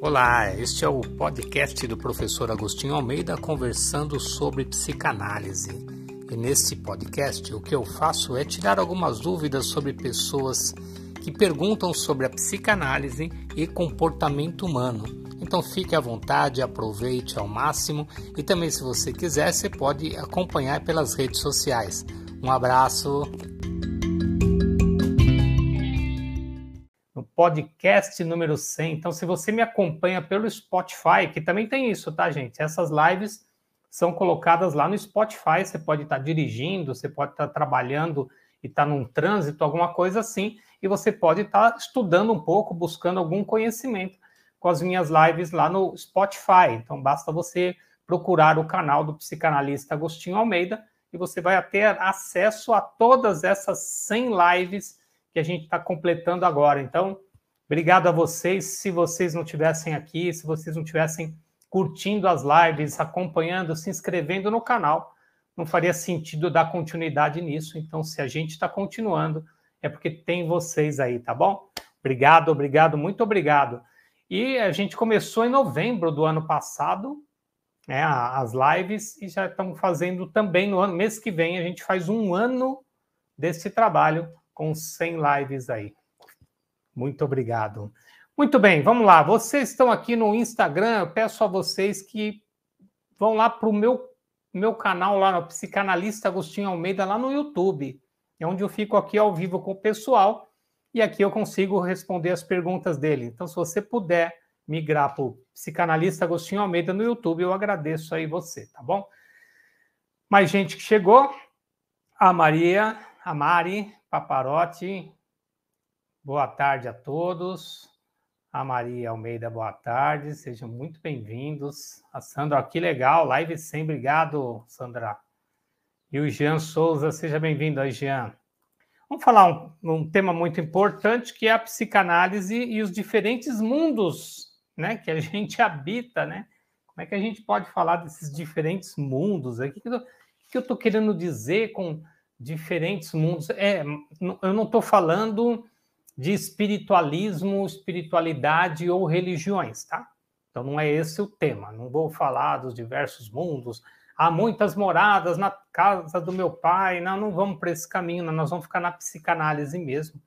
Olá, este é o podcast do professor Agostinho Almeida conversando sobre psicanálise. E neste podcast o que eu faço é tirar algumas dúvidas sobre pessoas que perguntam sobre a psicanálise e comportamento humano. Então fique à vontade, aproveite ao máximo e também se você quiser você pode acompanhar pelas redes sociais. Um abraço. Podcast número 100. Então, se você me acompanha pelo Spotify, que também tem isso, tá, gente? Essas lives são colocadas lá no Spotify. Você pode estar dirigindo, você pode estar trabalhando e estar num trânsito, alguma coisa assim, e você pode estar estudando um pouco, buscando algum conhecimento com as minhas lives lá no Spotify. Então, basta você procurar o canal do psicanalista Agostinho Almeida e você vai ter acesso a todas essas 100 lives que a gente está completando agora. Então, Obrigado a vocês. Se vocês não tivessem aqui, se vocês não tivessem curtindo as lives, acompanhando, se inscrevendo no canal, não faria sentido dar continuidade nisso. Então, se a gente está continuando, é porque tem vocês aí, tá bom? Obrigado, obrigado, muito obrigado. E a gente começou em novembro do ano passado, né, as lives, e já estamos fazendo também no ano, mês que vem, a gente faz um ano desse trabalho com 100 lives aí. Muito obrigado. Muito bem, vamos lá. Vocês estão aqui no Instagram, eu peço a vocês que vão lá para o meu, meu canal lá no Psicanalista Agostinho Almeida, lá no YouTube. É onde eu fico aqui ao vivo com o pessoal e aqui eu consigo responder as perguntas dele. Então, se você puder migrar para o Psicanalista Agostinho Almeida no YouTube, eu agradeço aí você, tá bom? Mais gente que chegou. A Maria, a Mari Paparotti, Boa tarde a todos. A Maria Almeida, boa tarde. Sejam muito bem-vindos. A Sandra, que legal. Live 100, obrigado, Sandra. E o Jean Souza, seja bem-vindo aí, Jean. Vamos falar um, um, tema muito importante que é a psicanálise e os diferentes mundos né, que a gente habita, né? Como é que a gente pode falar desses diferentes mundos? O que, que eu estou querendo dizer com diferentes mundos? É, eu não estou falando de espiritualismo, espiritualidade ou religiões, tá? Então não é esse o tema. Não vou falar dos diversos mundos. Há muitas moradas na casa do meu pai. Não, não vamos para esse caminho. Não, nós vamos ficar na psicanálise mesmo.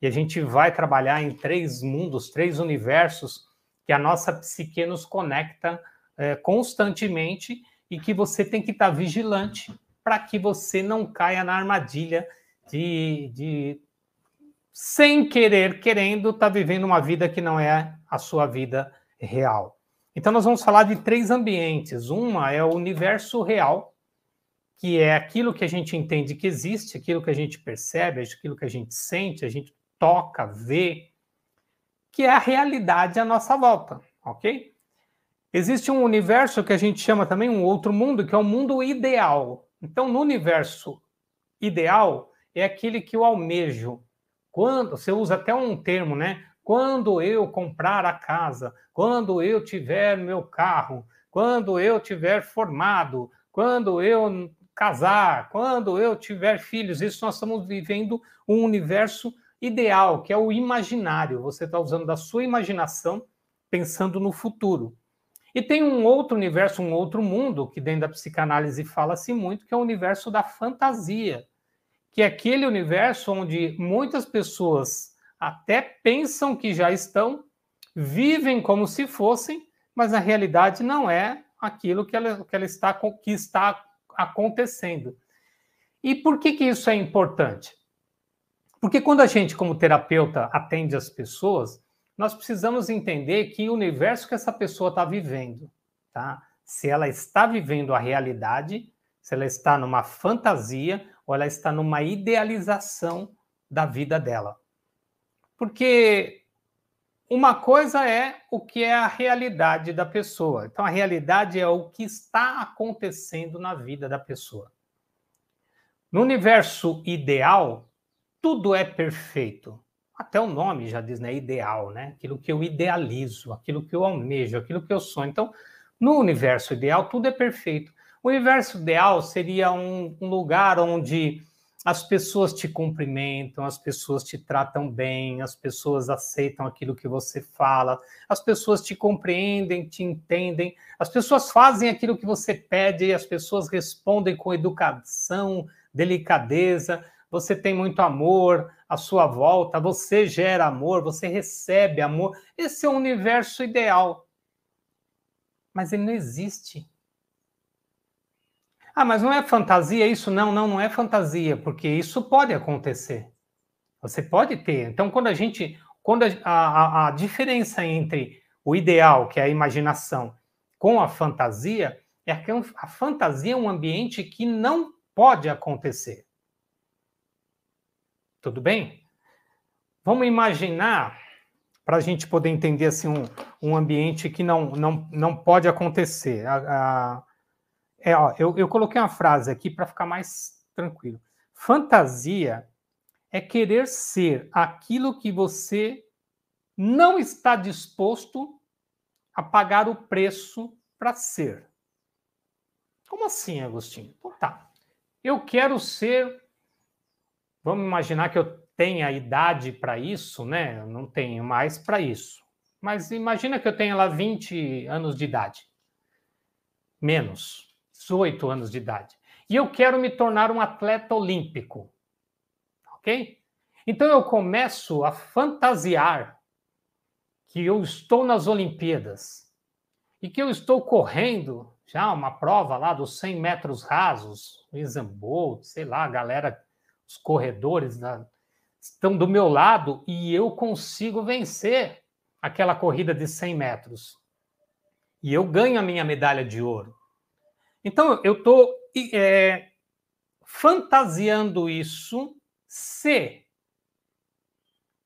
E a gente vai trabalhar em três mundos, três universos que a nossa psique nos conecta é, constantemente e que você tem que estar vigilante para que você não caia na armadilha de, de sem querer, querendo, está vivendo uma vida que não é a sua vida real. Então, nós vamos falar de três ambientes. Uma é o universo real, que é aquilo que a gente entende que existe, aquilo que a gente percebe, aquilo que a gente sente, a gente toca, vê, que é a realidade à nossa volta, ok? Existe um universo que a gente chama também um outro mundo, que é o um mundo ideal. Então, no universo ideal, é aquele que eu almejo, quando você usa até um termo, né? Quando eu comprar a casa, quando eu tiver meu carro, quando eu tiver formado, quando eu casar, quando eu tiver filhos, isso nós estamos vivendo um universo ideal, que é o imaginário. Você está usando da sua imaginação pensando no futuro. E tem um outro universo, um outro mundo, que dentro da psicanálise fala-se muito, que é o universo da fantasia, que aquele universo onde muitas pessoas até pensam que já estão, vivem como se fossem, mas na realidade não é aquilo que ela, que ela está, que está acontecendo. E por que, que isso é importante? Porque quando a gente, como terapeuta, atende as pessoas, nós precisamos entender que o universo que essa pessoa está vivendo, tá? Se ela está vivendo a realidade, se ela está numa fantasia ou ela está numa idealização da vida dela. Porque uma coisa é o que é a realidade da pessoa. Então, a realidade é o que está acontecendo na vida da pessoa. No universo ideal, tudo é perfeito. Até o nome já diz, né? Ideal, né? Aquilo que eu idealizo, aquilo que eu almejo, aquilo que eu sonho. Então, no universo ideal, tudo é perfeito. O universo ideal seria um, um lugar onde as pessoas te cumprimentam, as pessoas te tratam bem, as pessoas aceitam aquilo que você fala, as pessoas te compreendem, te entendem, as pessoas fazem aquilo que você pede, as pessoas respondem com educação, delicadeza, você tem muito amor à sua volta, você gera amor, você recebe amor. Esse é o universo ideal. Mas ele não existe. Ah, mas não é fantasia isso? Não, não, não é fantasia, porque isso pode acontecer. Você pode ter. Então, quando a gente. Quando a, a, a diferença entre o ideal, que é a imaginação, com a fantasia, é que a fantasia é um ambiente que não pode acontecer. Tudo bem? Vamos imaginar, para a gente poder entender assim, um, um ambiente que não, não, não pode acontecer. A, a, é, ó, eu, eu coloquei uma frase aqui para ficar mais tranquilo. Fantasia é querer ser aquilo que você não está disposto a pagar o preço para ser. Como assim, Agostinho? Então tá. Eu quero ser. Vamos imaginar que eu tenha idade para isso, né? Eu não tenho mais para isso. Mas imagina que eu tenha lá 20 anos de idade. Menos. 18 anos de idade. E eu quero me tornar um atleta olímpico. Ok? Então eu começo a fantasiar que eu estou nas Olimpíadas e que eu estou correndo já uma prova lá dos 100 metros rasos, Usain Bolt, sei lá, a galera, os corredores da, estão do meu lado e eu consigo vencer aquela corrida de 100 metros. E eu ganho a minha medalha de ouro. Então, eu estou é, fantasiando isso se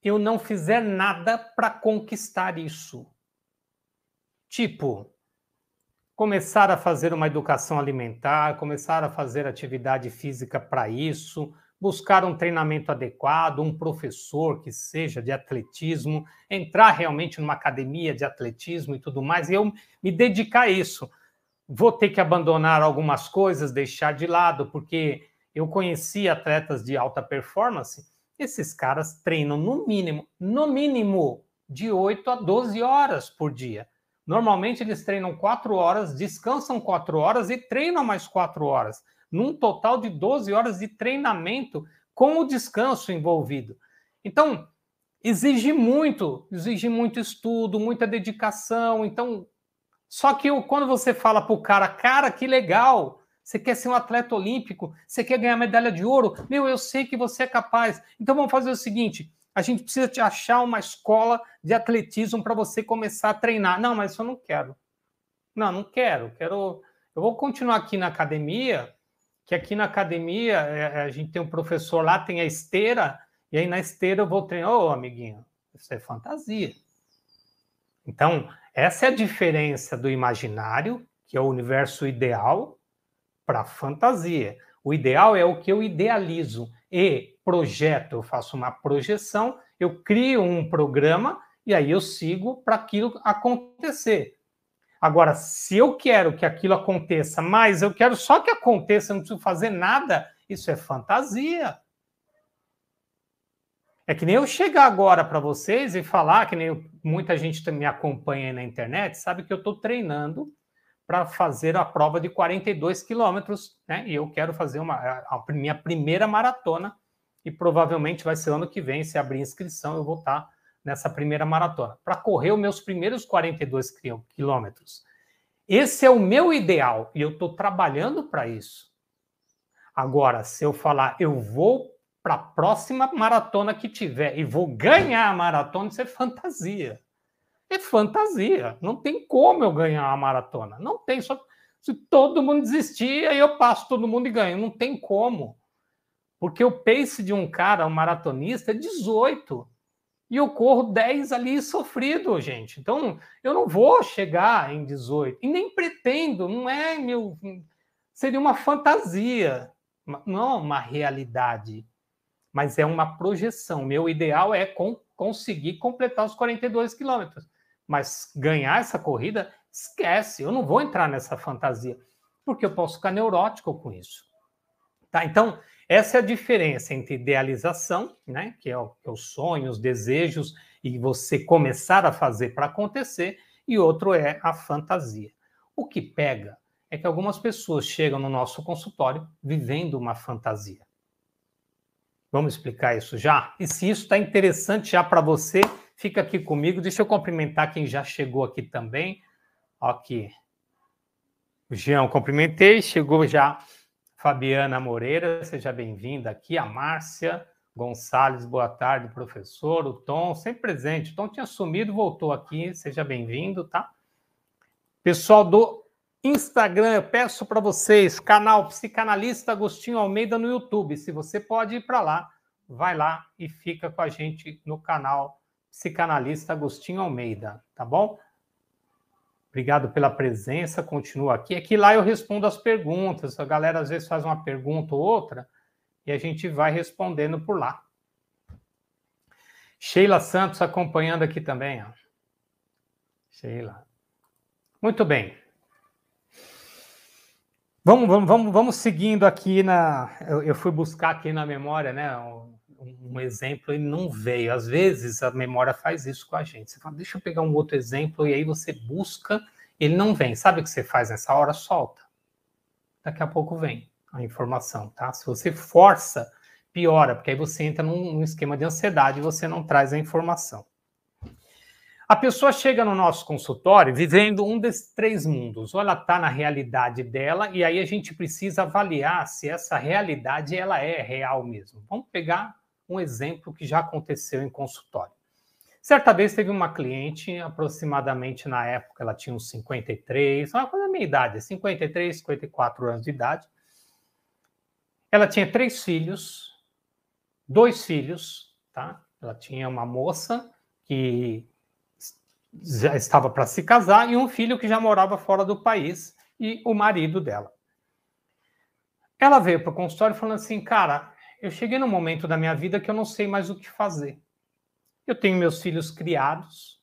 eu não fizer nada para conquistar isso. Tipo, começar a fazer uma educação alimentar, começar a fazer atividade física para isso, buscar um treinamento adequado, um professor que seja de atletismo, entrar realmente numa academia de atletismo e tudo mais, e eu me dedicar a isso vou ter que abandonar algumas coisas, deixar de lado, porque eu conheci atletas de alta performance, esses caras treinam no mínimo, no mínimo, de 8 a 12 horas por dia. Normalmente eles treinam 4 horas, descansam 4 horas e treinam mais 4 horas, num total de 12 horas de treinamento com o descanso envolvido. Então, exige muito, exige muito estudo, muita dedicação. Então, só que quando você fala para o cara, cara, que legal, você quer ser um atleta olímpico, você quer ganhar medalha de ouro, meu, eu sei que você é capaz. Então vamos fazer o seguinte: a gente precisa te achar uma escola de atletismo para você começar a treinar. Não, mas eu não quero. Não, não quero. Quero. Eu vou continuar aqui na academia, que aqui na academia é, é, a gente tem um professor lá, tem a esteira, e aí na esteira eu vou treinar. Ô, oh, amiguinho, isso é fantasia. Então, essa é a diferença do imaginário, que é o universo ideal, para a fantasia. O ideal é o que eu idealizo e projeto, eu faço uma projeção, eu crio um programa e aí eu sigo para aquilo acontecer. Agora, se eu quero que aquilo aconteça, mas eu quero só que aconteça, não preciso fazer nada, isso é fantasia. É que nem eu chegar agora para vocês e falar, que nem muita gente me acompanha aí na internet, sabe que eu estou treinando para fazer a prova de 42 quilômetros, né? E eu quero fazer uma, a minha primeira maratona, e provavelmente vai ser ano que vem, se abrir inscrição, eu vou estar tá nessa primeira maratona, para correr os meus primeiros 42 quilômetros. Esse é o meu ideal, e eu estou trabalhando para isso. Agora, se eu falar, eu vou para a próxima maratona que tiver e vou ganhar a maratona, isso é fantasia. É fantasia. Não tem como eu ganhar a maratona. Não tem. Só se todo mundo desistir, aí eu passo todo mundo e ganho. Não tem como. Porque o pace de um cara, um maratonista, é 18. E eu corro 10 ali sofrido, gente. Então, eu não vou chegar em 18. E nem pretendo. Não é meu. Seria uma fantasia. Não uma realidade mas é uma projeção. Meu ideal é com, conseguir completar os 42 quilômetros. Mas ganhar essa corrida, esquece, eu não vou entrar nessa fantasia, porque eu posso ficar neurótico com isso. Tá? Então, Essa é a diferença entre idealização, né, que é o, que é o sonho, os desejos, e você começar a fazer para acontecer, e outro é a fantasia. O que pega é que algumas pessoas chegam no nosso consultório vivendo uma fantasia. Vamos explicar isso já? E se isso está interessante já para você, fica aqui comigo. Deixa eu cumprimentar quem já chegou aqui também. Aqui. O Jean, cumprimentei. Chegou já Fabiana Moreira, seja bem-vinda aqui. A Márcia Gonçalves, boa tarde, professor. O Tom, sempre presente. O Tom tinha sumido, voltou aqui. Seja bem-vindo, tá? Pessoal do Instagram, eu peço para vocês, canal Psicanalista Agostinho Almeida no YouTube. Se você pode ir para lá, vai lá e fica com a gente no canal Psicanalista Agostinho Almeida, tá bom? Obrigado pela presença, continua aqui. Aqui lá eu respondo as perguntas. A galera às vezes faz uma pergunta ou outra e a gente vai respondendo por lá. Sheila Santos acompanhando aqui também. Ó. Sheila. Muito bem. Vamos, vamos, vamos, vamos seguindo aqui na. Eu, eu, fui buscar aqui na memória, né? Um, um, exemplo e não veio. Às vezes a memória faz isso com a gente. Você fala, deixa eu pegar um outro exemplo, e aí você busca, ele não vem. Sabe o que você faz nessa hora? Solta. Daqui a pouco vem a informação, tá? Se você força, piora, porque aí você entra num, num esquema de ansiedade e você não traz a informação. A pessoa chega no nosso consultório vivendo um desses três mundos. Ou ela está na realidade dela, e aí a gente precisa avaliar se essa realidade ela é real mesmo. Vamos pegar um exemplo que já aconteceu em consultório. Certa vez teve uma cliente, aproximadamente na época ela tinha uns 53, uma coisa da minha idade, 53, 54 anos de idade. Ela tinha três filhos, dois filhos, tá? Ela tinha uma moça que já estava para se casar e um filho que já morava fora do país e o marido dela. Ela veio para o consultório falando assim, cara, eu cheguei num momento da minha vida que eu não sei mais o que fazer. Eu tenho meus filhos criados,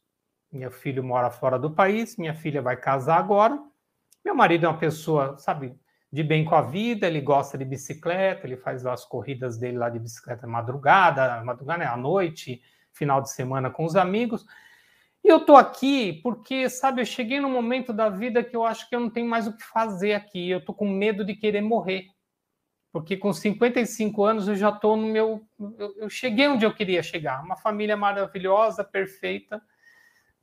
meu filho mora fora do país, minha filha vai casar agora. Meu marido é uma pessoa, sabe, de bem com a vida, ele gosta de bicicleta, ele faz as corridas dele lá de bicicleta madrugada, madrugada, né, à noite, final de semana com os amigos. E eu tô aqui porque, sabe, eu cheguei num momento da vida que eu acho que eu não tenho mais o que fazer aqui. Eu tô com medo de querer morrer. Porque com 55 anos eu já tô no meu. Eu, eu cheguei onde eu queria chegar. Uma família maravilhosa, perfeita.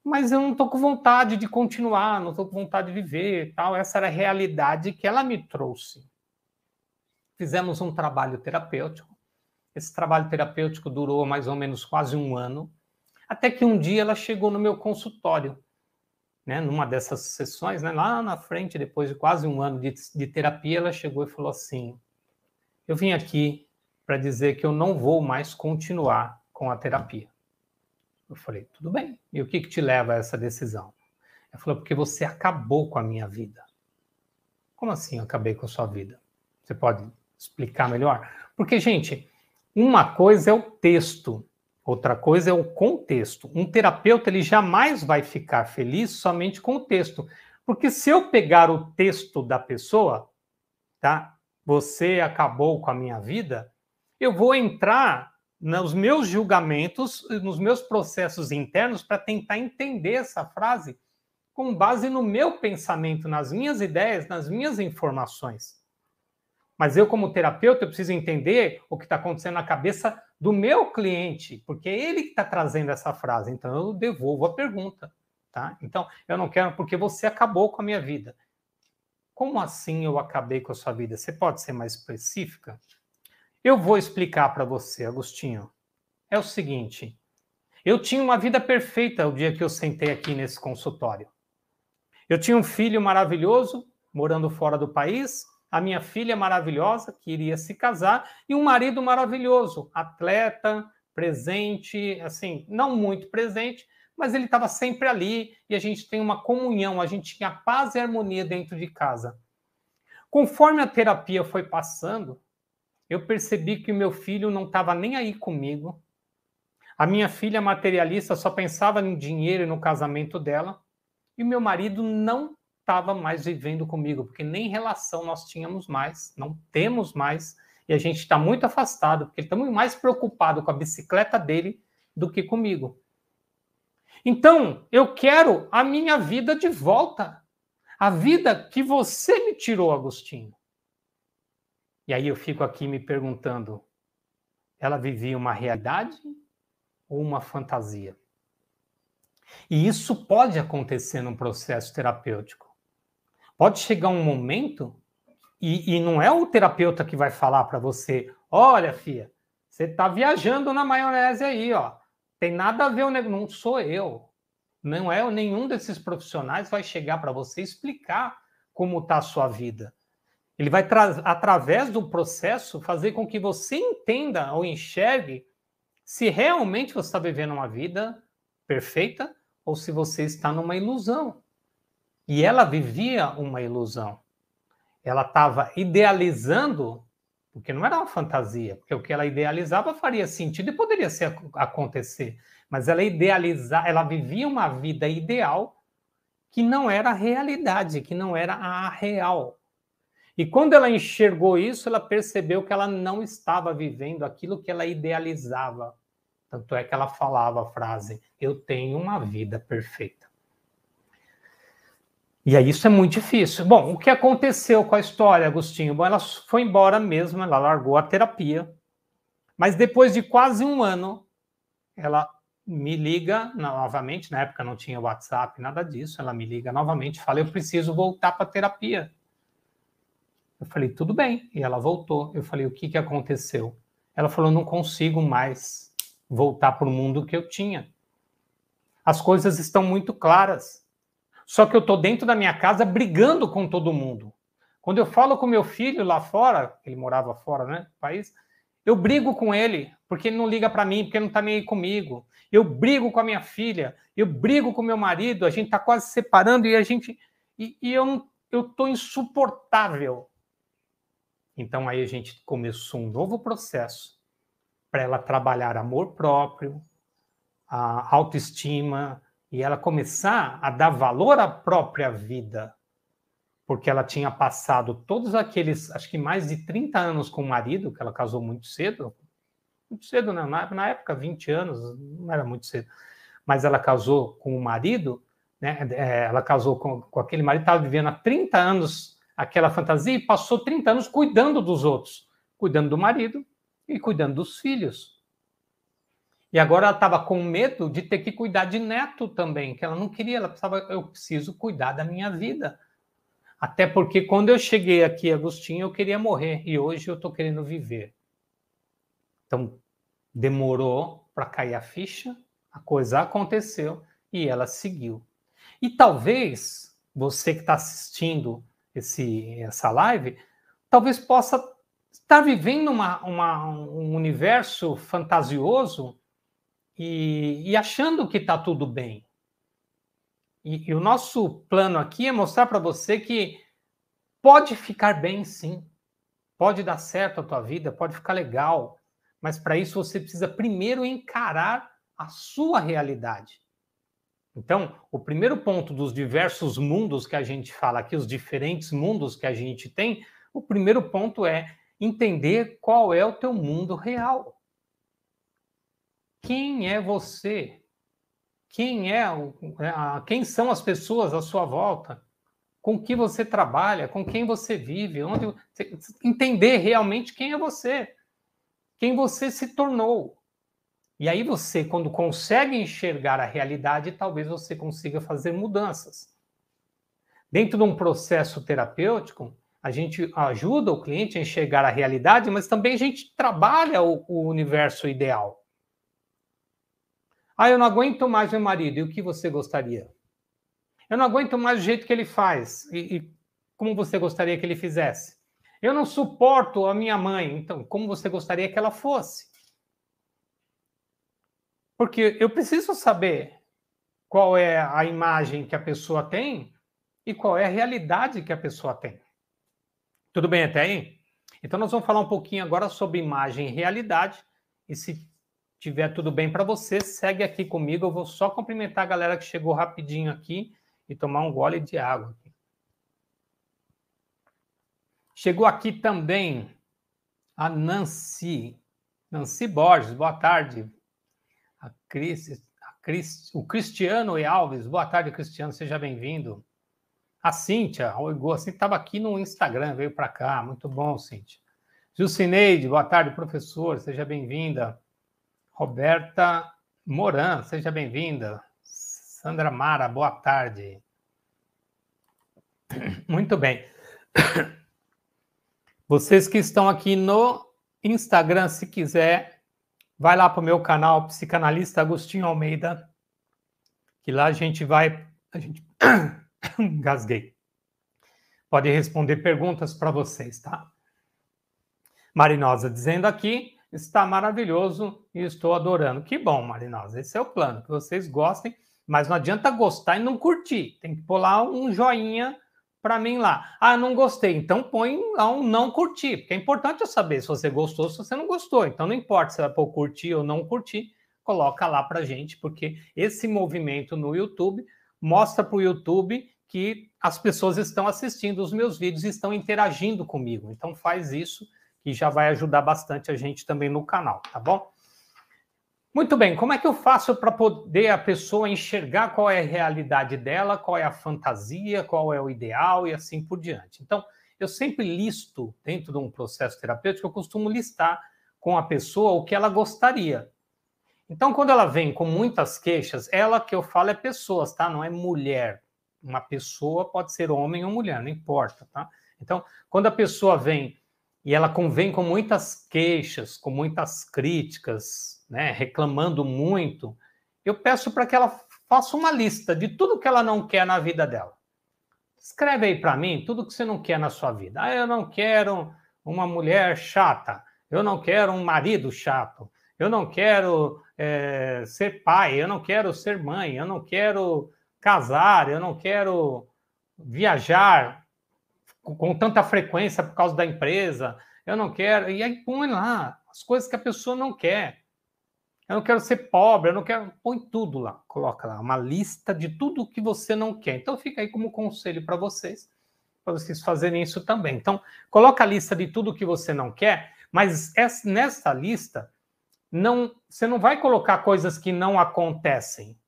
Mas eu não tô com vontade de continuar, não tô com vontade de viver tal. Essa era a realidade que ela me trouxe. Fizemos um trabalho terapêutico. Esse trabalho terapêutico durou mais ou menos quase um ano até que um dia ela chegou no meu consultório, né, numa dessas sessões, né, lá na frente, depois de quase um ano de, de terapia, ela chegou e falou assim: Eu vim aqui para dizer que eu não vou mais continuar com a terapia. Eu falei: Tudo bem. E o que, que te leva a essa decisão? Ela falou: Porque você acabou com a minha vida. Como assim eu acabei com a sua vida? Você pode explicar melhor? Porque, gente, uma coisa é o texto Outra coisa é o contexto. Um terapeuta ele jamais vai ficar feliz somente com o texto, porque se eu pegar o texto da pessoa, tá? Você acabou com a minha vida, eu vou entrar nos meus julgamentos, nos meus processos internos para tentar entender essa frase com base no meu pensamento, nas minhas ideias, nas minhas informações. Mas eu, como terapeuta, eu preciso entender o que está acontecendo na cabeça do meu cliente, porque é ele que está trazendo essa frase. Então, eu devolvo a pergunta. Tá? Então, eu não quero porque você acabou com a minha vida. Como assim eu acabei com a sua vida? Você pode ser mais específica? Eu vou explicar para você, Agostinho. É o seguinte: eu tinha uma vida perfeita o dia que eu sentei aqui nesse consultório. Eu tinha um filho maravilhoso, morando fora do país, a minha filha maravilhosa, que iria se casar, e um marido maravilhoso, atleta, presente, assim, não muito presente, mas ele estava sempre ali e a gente tem uma comunhão, a gente tinha paz e harmonia dentro de casa. Conforme a terapia foi passando, eu percebi que o meu filho não estava nem aí comigo. A minha filha materialista só pensava no dinheiro e no casamento dela. E o meu marido não estava mais vivendo comigo, porque nem relação nós tínhamos mais, não temos mais, e a gente está muito afastado, porque muito mais preocupado com a bicicleta dele do que comigo. Então, eu quero a minha vida de volta. A vida que você me tirou, Agostinho. E aí eu fico aqui me perguntando: ela vivia uma realidade ou uma fantasia? E isso pode acontecer num processo terapêutico. Pode chegar um momento, e, e não é o terapeuta que vai falar para você: olha, filha, você está viajando na maionese aí, ó. Tem nada a ver, o não sou eu. Não é nenhum desses profissionais vai chegar para você explicar como está a sua vida. Ele vai, através do processo, fazer com que você entenda ou enxergue se realmente você está vivendo uma vida perfeita ou se você está numa ilusão. E ela vivia uma ilusão. Ela estava idealizando, porque não era uma fantasia, porque o que ela idealizava faria sentido e poderia ser, acontecer. Mas ela idealizava, ela vivia uma vida ideal que não era a realidade, que não era a real. E quando ela enxergou isso, ela percebeu que ela não estava vivendo aquilo que ela idealizava. Tanto é que ela falava a frase: Eu tenho uma vida perfeita. E aí isso é muito difícil. Bom, o que aconteceu com a história, Agostinho? Bom, ela foi embora mesmo, ela largou a terapia, mas depois de quase um ano, ela me liga novamente. Na época não tinha WhatsApp, nada disso. Ela me liga novamente e fala: Eu preciso voltar para a terapia. Eu falei: Tudo bem. E ela voltou. Eu falei: O que, que aconteceu? Ela falou: Não consigo mais voltar para o mundo que eu tinha. As coisas estão muito claras. Só que eu estou dentro da minha casa brigando com todo mundo. Quando eu falo com meu filho lá fora, ele morava fora, né, país, eu brigo com ele, porque ele não liga para mim, porque não está nem aí comigo. Eu brigo com a minha filha, eu brigo com meu marido, a gente está quase separando e a gente. E, e eu estou insuportável. Então aí a gente começou um novo processo para ela trabalhar amor próprio, a autoestima e ela começar a dar valor à própria vida. Porque ela tinha passado todos aqueles, acho que mais de 30 anos com o marido, que ela casou muito cedo. Muito cedo, né? Na, na época, 20 anos, não era muito cedo. Mas ela casou com o marido, né? É, ela casou com, com aquele marido, estava vivendo há 30 anos aquela fantasia e passou 30 anos cuidando dos outros, cuidando do marido, e cuidando dos filhos. E agora ela estava com medo de ter que cuidar de neto também, que ela não queria, ela precisava, eu preciso cuidar da minha vida. Até porque quando eu cheguei aqui, Agostinho, eu queria morrer e hoje eu estou querendo viver. Então, demorou para cair a ficha, a coisa aconteceu e ela seguiu. E talvez você que está assistindo esse, essa live, talvez possa está vivendo uma, uma, um universo fantasioso e, e achando que está tudo bem. E, e, o nosso plano aqui é mostrar para você que pode ficar bem, sim. Pode dar certo a tua vida, pode ficar legal. Mas para isso você precisa primeiro encarar a sua realidade. Então, o primeiro ponto dos diversos mundos que a gente fala aqui, os diferentes mundos que a gente tem, o primeiro ponto é entender qual é o teu mundo real. Quem é você? Quem é é, quem são as pessoas à sua volta? Com que você trabalha? Com quem você vive? Onde entender realmente quem é você? Quem você se tornou? E aí você, quando consegue enxergar a realidade, talvez você consiga fazer mudanças. Dentro de um processo terapêutico, a gente ajuda o cliente a enxergar a realidade, mas também a gente trabalha o, o universo ideal. Ah, eu não aguento mais meu marido, e o que você gostaria? Eu não aguento mais o jeito que ele faz, e, e como você gostaria que ele fizesse? Eu não suporto a minha mãe, então como você gostaria que ela fosse? Porque eu preciso saber qual é a imagem que a pessoa tem e qual é a realidade que a pessoa tem. Tudo bem até aí? Então, nós vamos falar um pouquinho agora sobre imagem e realidade. E se tiver tudo bem para você, segue aqui comigo. Eu vou só cumprimentar a galera que chegou rapidinho aqui e tomar um gole de água. Chegou aqui também A Nancy. Nancy Borges, boa tarde. A Cris, a Cris, o Cristiano e Alves, boa tarde, Cristiano, seja bem-vindo. A Cíntia, a Cíntia estava aqui no Instagram, veio para cá, muito bom, Cíntia. Jucineide, boa tarde, professor, seja bem-vinda. Roberta Moran, seja bem-vinda. Sandra Mara, boa tarde. Muito bem. Vocês que estão aqui no Instagram, se quiser, vai lá para o meu canal, Psicanalista Agostinho Almeida, que lá a gente vai. A gente. Gasguei. Pode responder perguntas para vocês, tá? Marinosa dizendo aqui, está maravilhoso e estou adorando. Que bom, Marinosa, esse é o plano, que vocês gostem, mas não adianta gostar e não curtir. Tem que pôr lá um joinha para mim lá. Ah, não gostei. Então põe lá um não curtir, porque é importante eu saber se você gostou ou se você não gostou. Então não importa se vai pôr curtir ou não curtir, coloca lá para gente, porque esse movimento no YouTube mostra para o YouTube que as pessoas estão assistindo os meus vídeos e estão interagindo comigo. Então faz isso que já vai ajudar bastante a gente também no canal, tá bom? Muito bem, como é que eu faço para poder a pessoa enxergar qual é a realidade dela, qual é a fantasia, qual é o ideal e assim por diante? Então, eu sempre listo, dentro de um processo terapêutico, eu costumo listar com a pessoa o que ela gostaria. Então, quando ela vem com muitas queixas, ela que eu falo é pessoas, tá? Não é mulher. Uma pessoa pode ser homem ou mulher, não importa, tá? Então, quando a pessoa vem e ela convém com muitas queixas, com muitas críticas, né, reclamando muito, eu peço para que ela faça uma lista de tudo que ela não quer na vida dela. Escreve aí para mim tudo que você não quer na sua vida. Ah, eu não quero uma mulher chata, eu não quero um marido chato, eu não quero é, ser pai, eu não quero ser mãe, eu não quero casar, eu não quero viajar com, com tanta frequência por causa da empresa, eu não quero. E aí põe lá as coisas que a pessoa não quer. Eu não quero ser pobre, eu não quero. Põe tudo lá, coloca lá, uma lista de tudo que você não quer. Então fica aí como conselho para vocês, para vocês fazerem isso também. Então, coloca a lista de tudo que você não quer, mas essa, nessa lista, não, você não vai colocar coisas que não acontecem.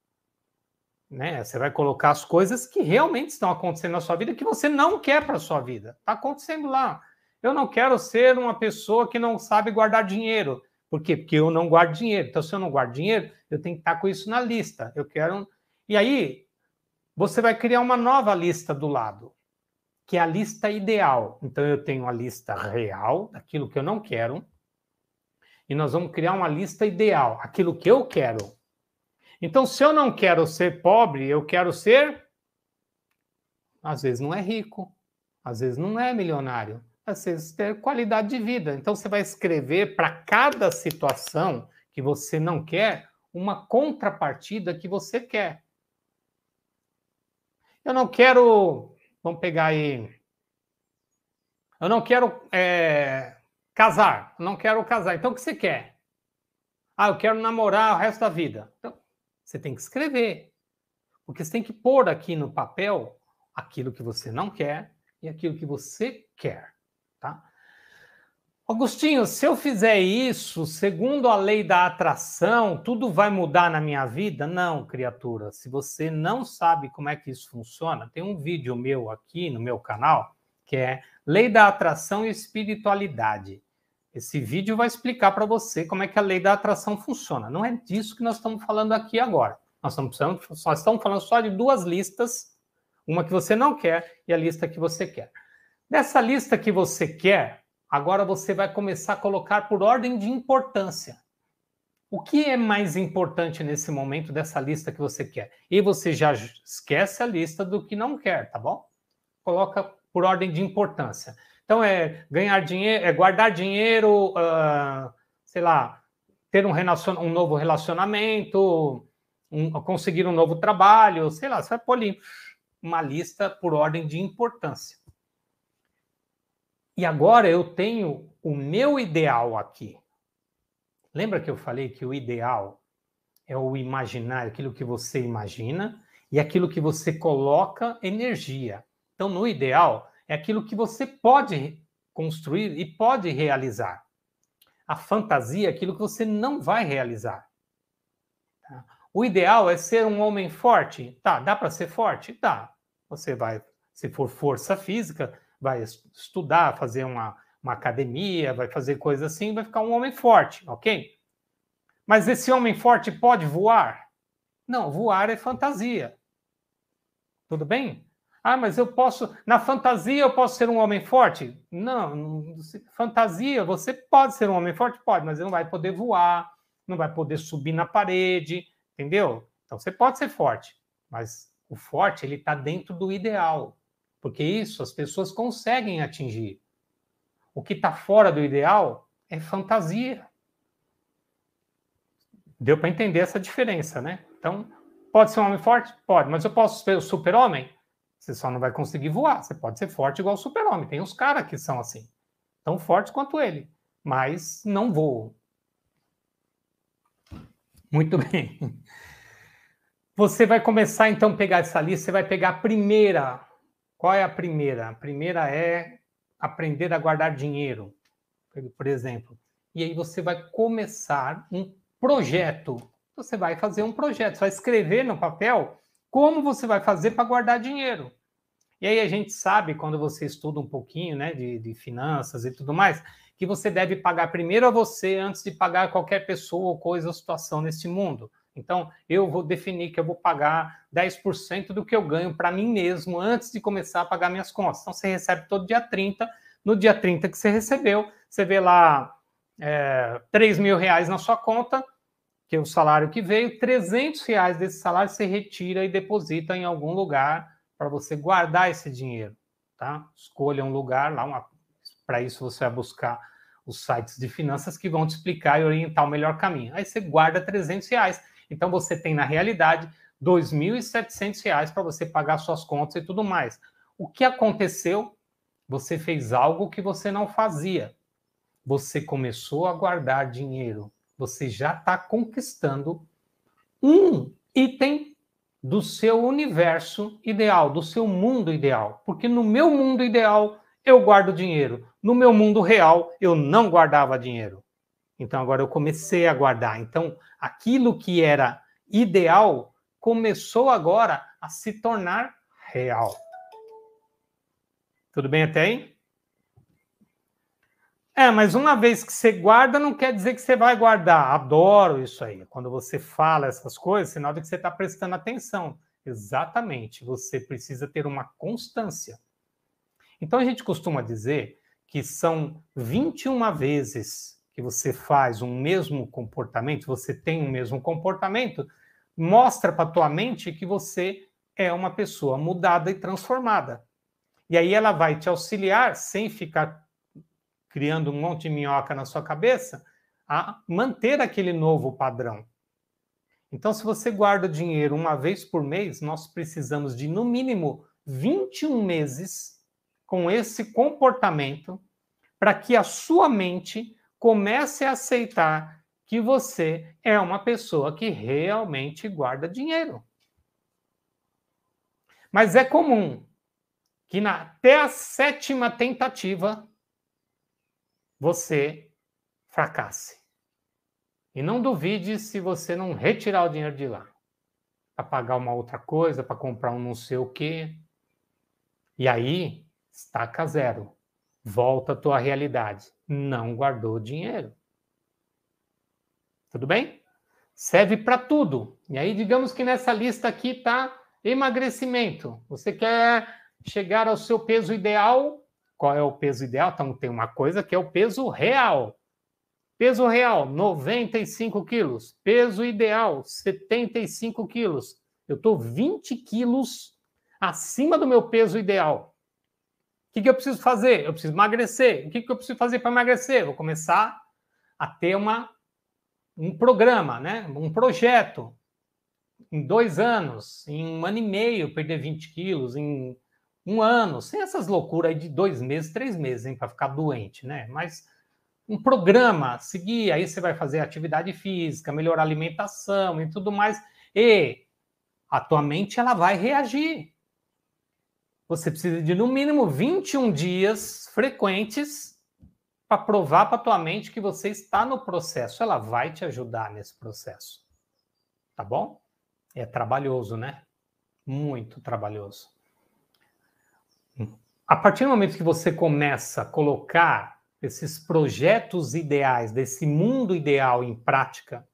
Né? Você vai colocar as coisas que realmente estão acontecendo na sua vida que você não quer para sua vida. Está acontecendo lá. Eu não quero ser uma pessoa que não sabe guardar dinheiro. Por quê? Porque eu não guardo dinheiro. Então, se eu não guardo dinheiro, eu tenho que estar com isso na lista. Eu quero. E aí, você vai criar uma nova lista do lado, que é a lista ideal. Então, eu tenho a lista real, daquilo que eu não quero, e nós vamos criar uma lista ideal, aquilo que eu quero. Então, se eu não quero ser pobre, eu quero ser. Às vezes não é rico, às vezes não é milionário, vocês ter qualidade de vida. Então você vai escrever para cada situação que você não quer uma contrapartida que você quer. Eu não quero, vamos pegar aí, eu não quero é, casar, eu não quero casar. Então o que você quer? Ah, eu quero namorar o resto da vida. Então você tem que escrever, porque você tem que pôr aqui no papel aquilo que você não quer e aquilo que você quer. Tá? Agostinho, se eu fizer isso, segundo a lei da atração, tudo vai mudar na minha vida? Não, criatura. Se você não sabe como é que isso funciona, tem um vídeo meu aqui no meu canal que é Lei da Atração e Espiritualidade. Esse vídeo vai explicar para você como é que a lei da atração funciona. Não é disso que nós estamos falando aqui agora. Nós estamos, nós estamos falando só de duas listas, uma que você não quer e a lista que você quer. Nessa lista que você quer, agora você vai começar a colocar por ordem de importância. O que é mais importante nesse momento dessa lista que você quer? E você já esquece a lista do que não quer, tá bom? Coloca por ordem de importância. Então é ganhar dinheiro, é guardar dinheiro, uh, sei lá, ter um, relacion, um novo relacionamento, um, conseguir um novo trabalho, sei lá, você vai pôr ali uma lista por ordem de importância. E agora eu tenho o meu ideal aqui. Lembra que eu falei que o ideal é o imaginário, aquilo que você imagina e aquilo que você coloca energia. Então, no ideal, é aquilo que você pode construir e pode realizar. a fantasia aquilo que você não vai realizar. Tá? O ideal é ser um homem forte. Tá, dá para ser forte? Dá. Você vai, se for força física, vai estudar, fazer uma, uma academia, vai fazer coisas assim, vai ficar um homem forte, ok? Mas esse homem forte pode voar? Não, voar é fantasia. Tudo bem? Ah, mas eu posso, na fantasia eu posso ser um homem forte? Não, fantasia, você pode ser um homem forte? Pode, mas não vai poder voar, não vai poder subir na parede, entendeu? Então você pode ser forte, mas o forte ele está dentro do ideal, porque isso as pessoas conseguem atingir. O que está fora do ideal é fantasia. Deu para entender essa diferença, né? Então, pode ser um homem forte? Pode, mas eu posso ser o super-homem? Você só não vai conseguir voar. Você pode ser forte igual o super-homem. Tem uns caras que são assim, tão fortes quanto ele, mas não voam. Muito bem. Você vai começar então a pegar essa lista, você vai pegar a primeira. Qual é a primeira? A primeira é aprender a guardar dinheiro, por exemplo. E aí você vai começar um projeto. Você vai fazer um projeto, você vai escrever no papel como você vai fazer para guardar dinheiro? E aí a gente sabe, quando você estuda um pouquinho né, de, de finanças e tudo mais, que você deve pagar primeiro a você antes de pagar qualquer pessoa ou coisa ou situação nesse mundo. Então, eu vou definir que eu vou pagar 10% do que eu ganho para mim mesmo antes de começar a pagar minhas contas. Então, você recebe todo dia 30. No dia 30 que você recebeu, você vê lá é, 3 mil reais na sua conta, que o salário que veio, 300 reais desse salário você retira e deposita em algum lugar para você guardar esse dinheiro, tá? Escolha um lugar lá, para isso você vai buscar os sites de finanças que vão te explicar e orientar o melhor caminho. Aí você guarda 300 reais. Então você tem na realidade 2.700 reais para você pagar suas contas e tudo mais. O que aconteceu? Você fez algo que você não fazia. Você começou a guardar dinheiro você já está conquistando um item do seu universo ideal, do seu mundo ideal. Porque no meu mundo ideal eu guardo dinheiro, no meu mundo real eu não guardava dinheiro. Então agora eu comecei a guardar. Então aquilo que era ideal começou agora a se tornar real. Tudo bem até aí? É, mas uma vez que você guarda, não quer dizer que você vai guardar. Adoro isso aí. Quando você fala essas coisas, sinal de que você está prestando atenção. Exatamente. Você precisa ter uma constância. Então a gente costuma dizer que são 21 vezes que você faz um mesmo comportamento, você tem um mesmo comportamento, mostra para tua mente que você é uma pessoa mudada e transformada. E aí ela vai te auxiliar sem ficar criando um monte de minhoca na sua cabeça, a manter aquele novo padrão. Então, se você guarda dinheiro uma vez por mês, nós precisamos de, no mínimo, 21 meses com esse comportamento para que a sua mente comece a aceitar que você é uma pessoa que realmente guarda dinheiro. Mas é comum que na, até a sétima tentativa você fracasse. E não duvide se você não retirar o dinheiro de lá para pagar uma outra coisa, para comprar um não sei o quê. E aí, estaca zero. Volta à tua realidade. Não guardou dinheiro. Tudo bem? Serve para tudo. E aí, digamos que nessa lista aqui está emagrecimento. Você quer chegar ao seu peso ideal qual é o peso ideal? Então, tem uma coisa que é o peso real. Peso real, 95 quilos. Peso ideal, 75 quilos. Eu estou 20 quilos acima do meu peso ideal. O que, que eu preciso fazer? Eu preciso emagrecer. O que, que eu preciso fazer para emagrecer? Vou começar a ter uma, um programa, né? um projeto. Em dois anos, em um ano e meio, perder 20 quilos, em um ano, sem essas loucuras aí de dois meses, três meses, para ficar doente, né? Mas um programa, seguir, aí você vai fazer atividade física, melhorar a alimentação e tudo mais, e a tua mente ela vai reagir. Você precisa de no mínimo 21 dias frequentes para provar para tua mente que você está no processo. Ela vai te ajudar nesse processo. Tá bom? É trabalhoso, né? Muito trabalhoso. A partir do momento que você começa a colocar esses projetos ideais, desse mundo ideal em prática,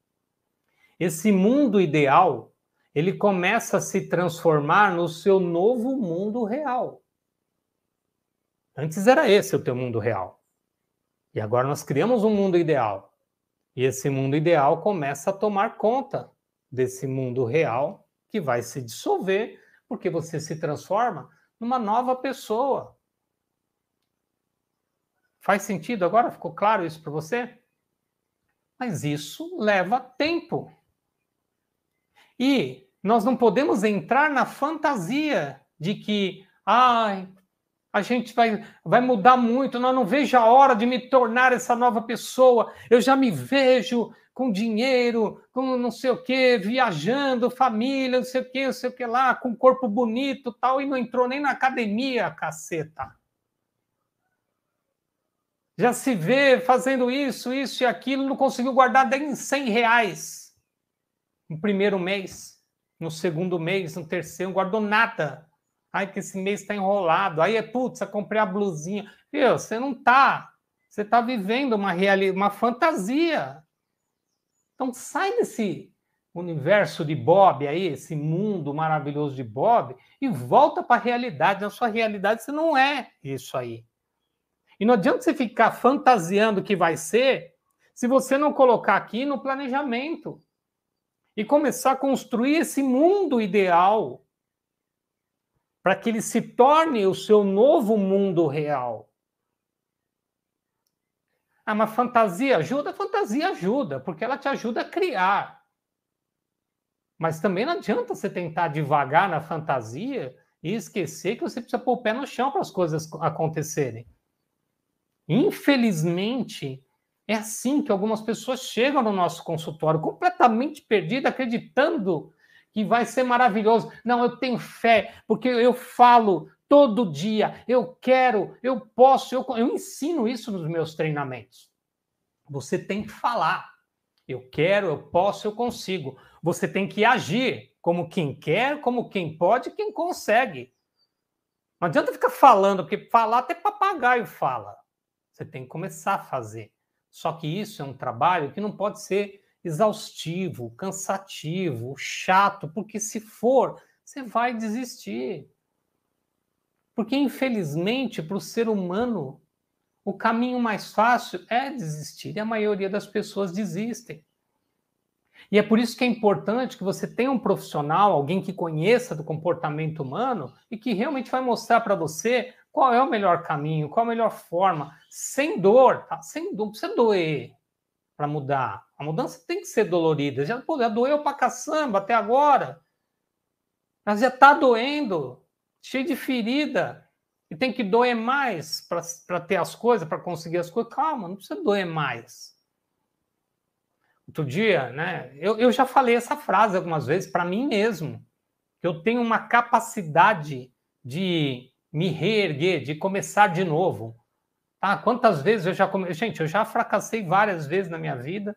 esse mundo ideal, ele começa a se transformar no seu novo mundo real. Antes era esse o teu mundo real. E agora nós criamos um mundo ideal. E esse mundo ideal começa a tomar conta desse mundo real que vai se dissolver porque você se transforma numa nova pessoa. Faz sentido agora? Ficou claro isso para você? Mas isso leva tempo. E nós não podemos entrar na fantasia de que, ai, a gente vai, vai mudar muito, eu não vejo a hora de me tornar essa nova pessoa, eu já me vejo com dinheiro, com não sei o quê, viajando, família, não sei o quê, não sei o que lá, com corpo bonito tal, e não entrou nem na academia, caceta. Já se vê fazendo isso, isso e aquilo, não conseguiu guardar nem 100 reais no primeiro mês, no segundo mês, no terceiro, não guardou nada. Ai, que esse mês está enrolado. Aí é, putz, eu comprei a blusinha. Viu, você não tá. Você está vivendo uma, realidade, uma fantasia. Então sai desse universo de Bob aí, esse mundo maravilhoso de Bob, e volta para a realidade. Na sua realidade, você não é isso aí. E não adianta você ficar fantasiando o que vai ser se você não colocar aqui no planejamento e começar a construir esse mundo ideal para que ele se torne o seu novo mundo real. Ah, mas fantasia ajuda? Fantasia ajuda, porque ela te ajuda a criar. Mas também não adianta você tentar devagar na fantasia e esquecer que você precisa pôr o pé no chão para as coisas acontecerem. Infelizmente, é assim que algumas pessoas chegam no nosso consultório, completamente perdidas, acreditando que vai ser maravilhoso. Não, eu tenho fé, porque eu falo todo dia, eu quero, eu posso, eu, eu ensino isso nos meus treinamentos. Você tem que falar. Eu quero, eu posso, eu consigo. Você tem que agir como quem quer, como quem pode, quem consegue. Não adianta ficar falando, porque falar até papagaio fala. Você tem que começar a fazer. Só que isso é um trabalho que não pode ser exaustivo, cansativo, chato, porque se for, você vai desistir. Porque, infelizmente, para o ser humano, o caminho mais fácil é desistir, e a maioria das pessoas desistem. E é por isso que é importante que você tenha um profissional, alguém que conheça do comportamento humano e que realmente vai mostrar para você qual é o melhor caminho, qual a melhor forma, sem dor, tá? Sem dor, não precisa doer para mudar. A mudança tem que ser dolorida. Já, pô, já doeu para caçamba até agora. Mas já está doendo, cheio de ferida. E tem que doer mais para ter as coisas, para conseguir as coisas. Calma, não precisa doer mais. Outro dia, né? Eu, eu já falei essa frase algumas vezes para mim mesmo. Que eu tenho uma capacidade de me reerguer, de começar de novo. Tá? Quantas vezes eu já come... gente, eu já fracassei várias vezes na minha vida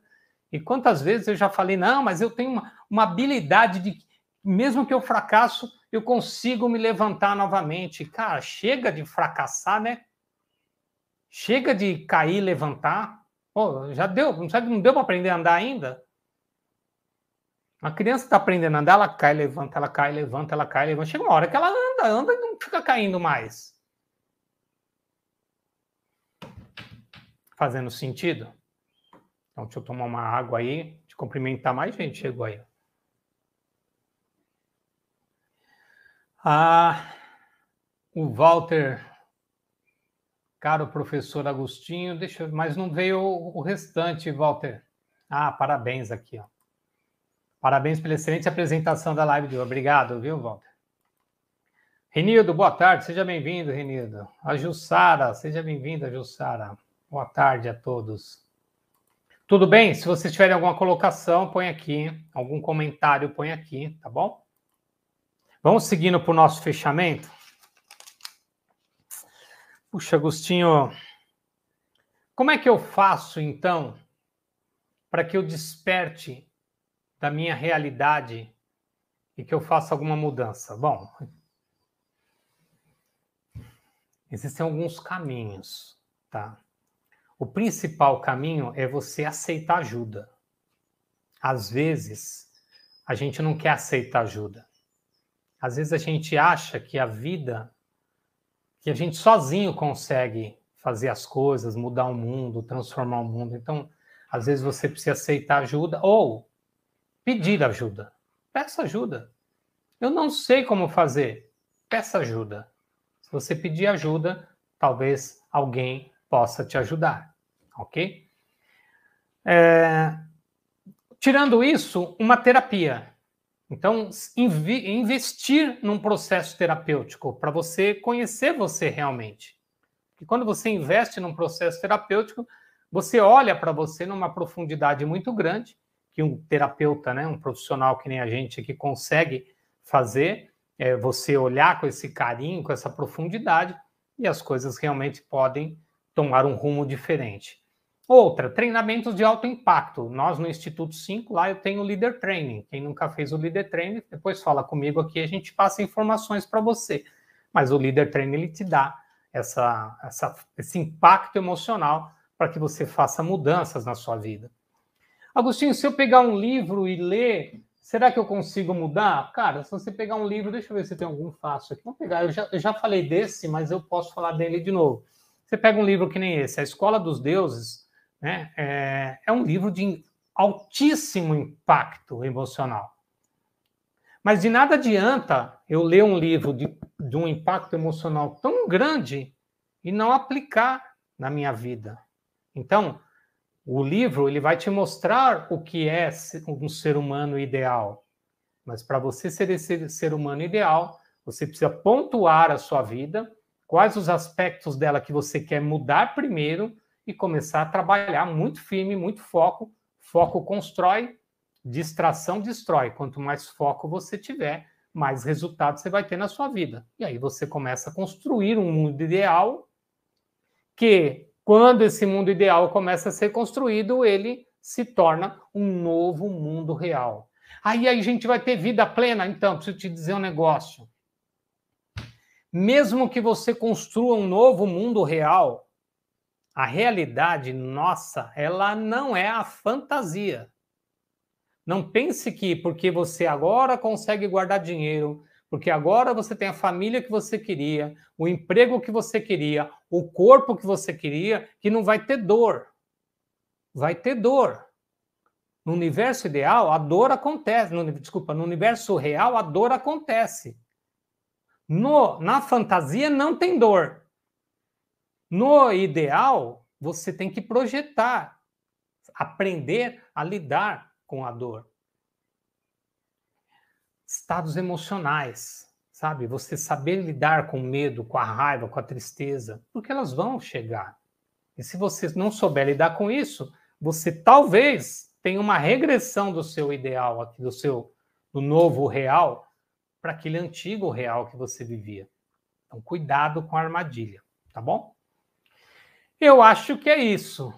e quantas vezes eu já falei não, mas eu tenho uma, uma habilidade de mesmo que eu fracasso, eu consigo me levantar novamente. Cara, chega de fracassar, né? Chega de cair, levantar. Pô, já deu, não sabe, não deu para aprender a andar ainda? A criança está aprendendo a andar, ela cai, levanta, ela cai, levanta, ela cai, levanta. Chega uma hora que ela anda, anda e não fica caindo mais. Fazendo sentido? Então, deixa eu tomar uma água aí, te cumprimentar mais gente chegou aí. Ah, o Walter, caro professor Agostinho, deixa, mas não veio o, restante, Walter. Ah, parabéns aqui, ó. Parabéns pela excelente apresentação da live de hoje. Obrigado, viu, Walter? Renildo, boa tarde, seja bem-vindo, Renildo. A Jussara, seja bem-vinda, Jussara. Boa tarde a todos. Tudo bem? Se vocês tiverem alguma colocação, põe aqui. Algum comentário, põe aqui, tá bom? Vamos seguindo para o nosso fechamento. Puxa, Agostinho, Como é que eu faço, então, para que eu desperte da minha realidade e que eu faça alguma mudança? Bom, existem alguns caminhos, tá? O principal caminho é você aceitar ajuda. Às vezes, a gente não quer aceitar ajuda. Às vezes a gente acha que a vida, que a gente sozinho consegue fazer as coisas, mudar o mundo, transformar o mundo. Então, às vezes você precisa aceitar ajuda ou pedir ajuda. Peça ajuda. Eu não sei como fazer. Peça ajuda. Se você pedir ajuda, talvez alguém possa te ajudar. Ok? É... Tirando isso, uma terapia. Então, investir num processo terapêutico para você conhecer você realmente. Porque quando você investe num processo terapêutico, você olha para você numa profundidade muito grande, que um terapeuta, né, um profissional que nem a gente aqui consegue fazer, é você olhar com esse carinho, com essa profundidade, e as coisas realmente podem tomar um rumo diferente. Outra, treinamentos de alto impacto. Nós no Instituto 5, lá eu tenho o Leader Training. Quem nunca fez o Leader Training, depois fala comigo aqui, a gente passa informações para você. Mas o Leader Training ele te dá essa, essa, esse impacto emocional para que você faça mudanças na sua vida. Agostinho, se eu pegar um livro e ler, será que eu consigo mudar? Cara, se você pegar um livro, deixa eu ver se tem algum fácil aqui. Vamos pegar, eu já, eu já falei desse, mas eu posso falar dele de novo. Você pega um livro que nem esse, A Escola dos Deuses, né? É, é um livro de altíssimo impacto emocional. Mas de nada adianta eu ler um livro de, de um impacto emocional tão grande e não aplicar na minha vida. Então, o livro ele vai te mostrar o que é um ser humano ideal. Mas para você ser esse ser humano ideal, você precisa pontuar a sua vida, quais os aspectos dela que você quer mudar primeiro e começar a trabalhar muito firme, muito foco. Foco constrói, distração destrói. Quanto mais foco você tiver, mais resultado você vai ter na sua vida. E aí você começa a construir um mundo ideal que, quando esse mundo ideal começa a ser construído, ele se torna um novo mundo real. Aí, a gente vai ter vida plena? Então, preciso te dizer um negócio. Mesmo que você construa um novo mundo real, a realidade nossa, ela não é a fantasia. Não pense que porque você agora consegue guardar dinheiro, porque agora você tem a família que você queria, o emprego que você queria, o corpo que você queria, que não vai ter dor. Vai ter dor. No universo ideal, a dor acontece. No, desculpa, no universo real, a dor acontece. No, na fantasia, não tem dor. No ideal, você tem que projetar, aprender a lidar com a dor. Estados emocionais, sabe? Você saber lidar com o medo, com a raiva, com a tristeza, porque elas vão chegar. E se você não souber lidar com isso, você talvez tenha uma regressão do seu ideal aqui, do seu do novo real, para aquele antigo real que você vivia. Então, cuidado com a armadilha, tá bom? Eu acho que é isso.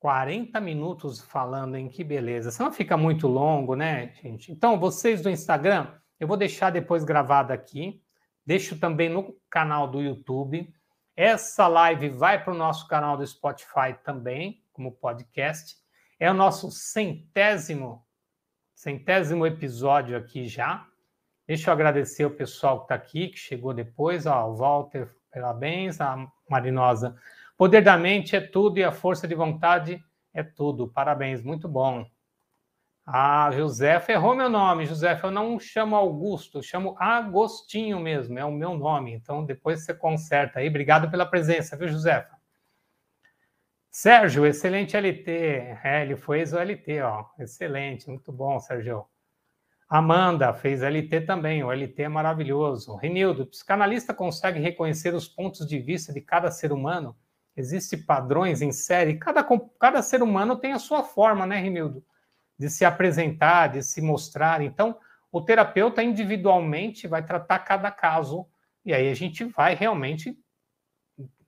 40 minutos falando, em que beleza. Senão fica muito longo, né, gente? Então, vocês do Instagram, eu vou deixar depois gravado aqui. Deixo também no canal do YouTube. Essa live vai para o nosso canal do Spotify também, como podcast. É o nosso centésimo, centésimo episódio aqui já. Deixa eu agradecer o pessoal que está aqui, que chegou depois, ó, o Walter Parabéns, a Marinosa. Poder da mente é tudo e a força de vontade é tudo. Parabéns, muito bom. Ah, José errou meu nome. José, eu não chamo Augusto, chamo Agostinho mesmo, é o meu nome. Então depois você conserta aí. Obrigado pela presença, viu, José? Sérgio, excelente LT. É, ele foi ex-LT, ó. Excelente, muito bom, Sérgio. Amanda fez LT também, o LT é maravilhoso. Renildo, psicanalista consegue reconhecer os pontos de vista de cada ser humano? Existem padrões em série? Cada, cada ser humano tem a sua forma, né, Renildo? De se apresentar, de se mostrar. Então, o terapeuta individualmente vai tratar cada caso, e aí a gente vai realmente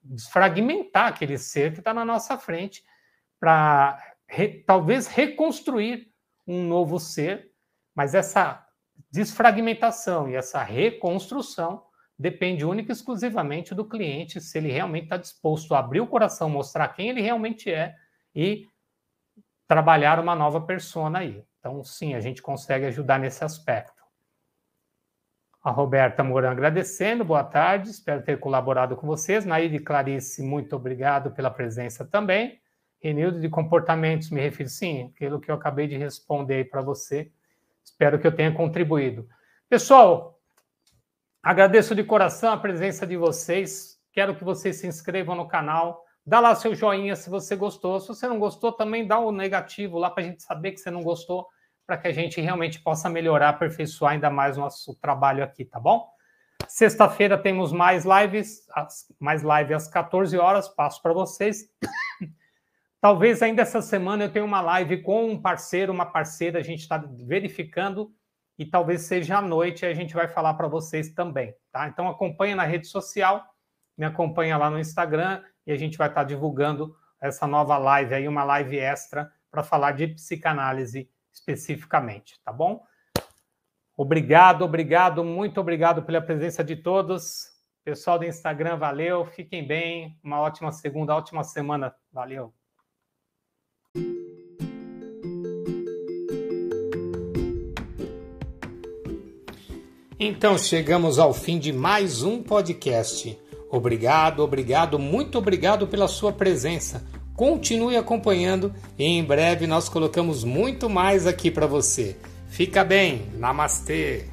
desfragmentar aquele ser que está na nossa frente para re, talvez reconstruir um novo ser, mas essa desfragmentação e essa reconstrução depende única e exclusivamente do cliente, se ele realmente está disposto a abrir o coração, mostrar quem ele realmente é e trabalhar uma nova persona aí. Então, sim, a gente consegue ajudar nesse aspecto. A Roberta Moura agradecendo, boa tarde, espero ter colaborado com vocês. Naide Clarice, muito obrigado pela presença também. Renildo de comportamentos, me refiro, sim, aquilo que eu acabei de responder para você. Espero que eu tenha contribuído. Pessoal, agradeço de coração a presença de vocês. Quero que vocês se inscrevam no canal. Dá lá seu joinha se você gostou. Se você não gostou, também dá o negativo lá para a gente saber que você não gostou para que a gente realmente possa melhorar, aperfeiçoar ainda mais o nosso trabalho aqui, tá bom? Sexta-feira temos mais lives, mais live às 14 horas, passo para vocês. Talvez ainda essa semana eu tenha uma live com um parceiro, uma parceira, a gente está verificando e talvez seja à noite e a gente vai falar para vocês também, tá? Então acompanha na rede social, me acompanha lá no Instagram e a gente vai estar tá divulgando essa nova live aí, uma live extra para falar de psicanálise especificamente, tá bom? Obrigado, obrigado, muito obrigado pela presença de todos. Pessoal do Instagram, valeu, fiquem bem, uma ótima segunda, ótima semana, valeu. Então chegamos ao fim de mais um podcast. Obrigado, obrigado, muito obrigado pela sua presença. Continue acompanhando e em breve nós colocamos muito mais aqui para você. Fica bem, namastê!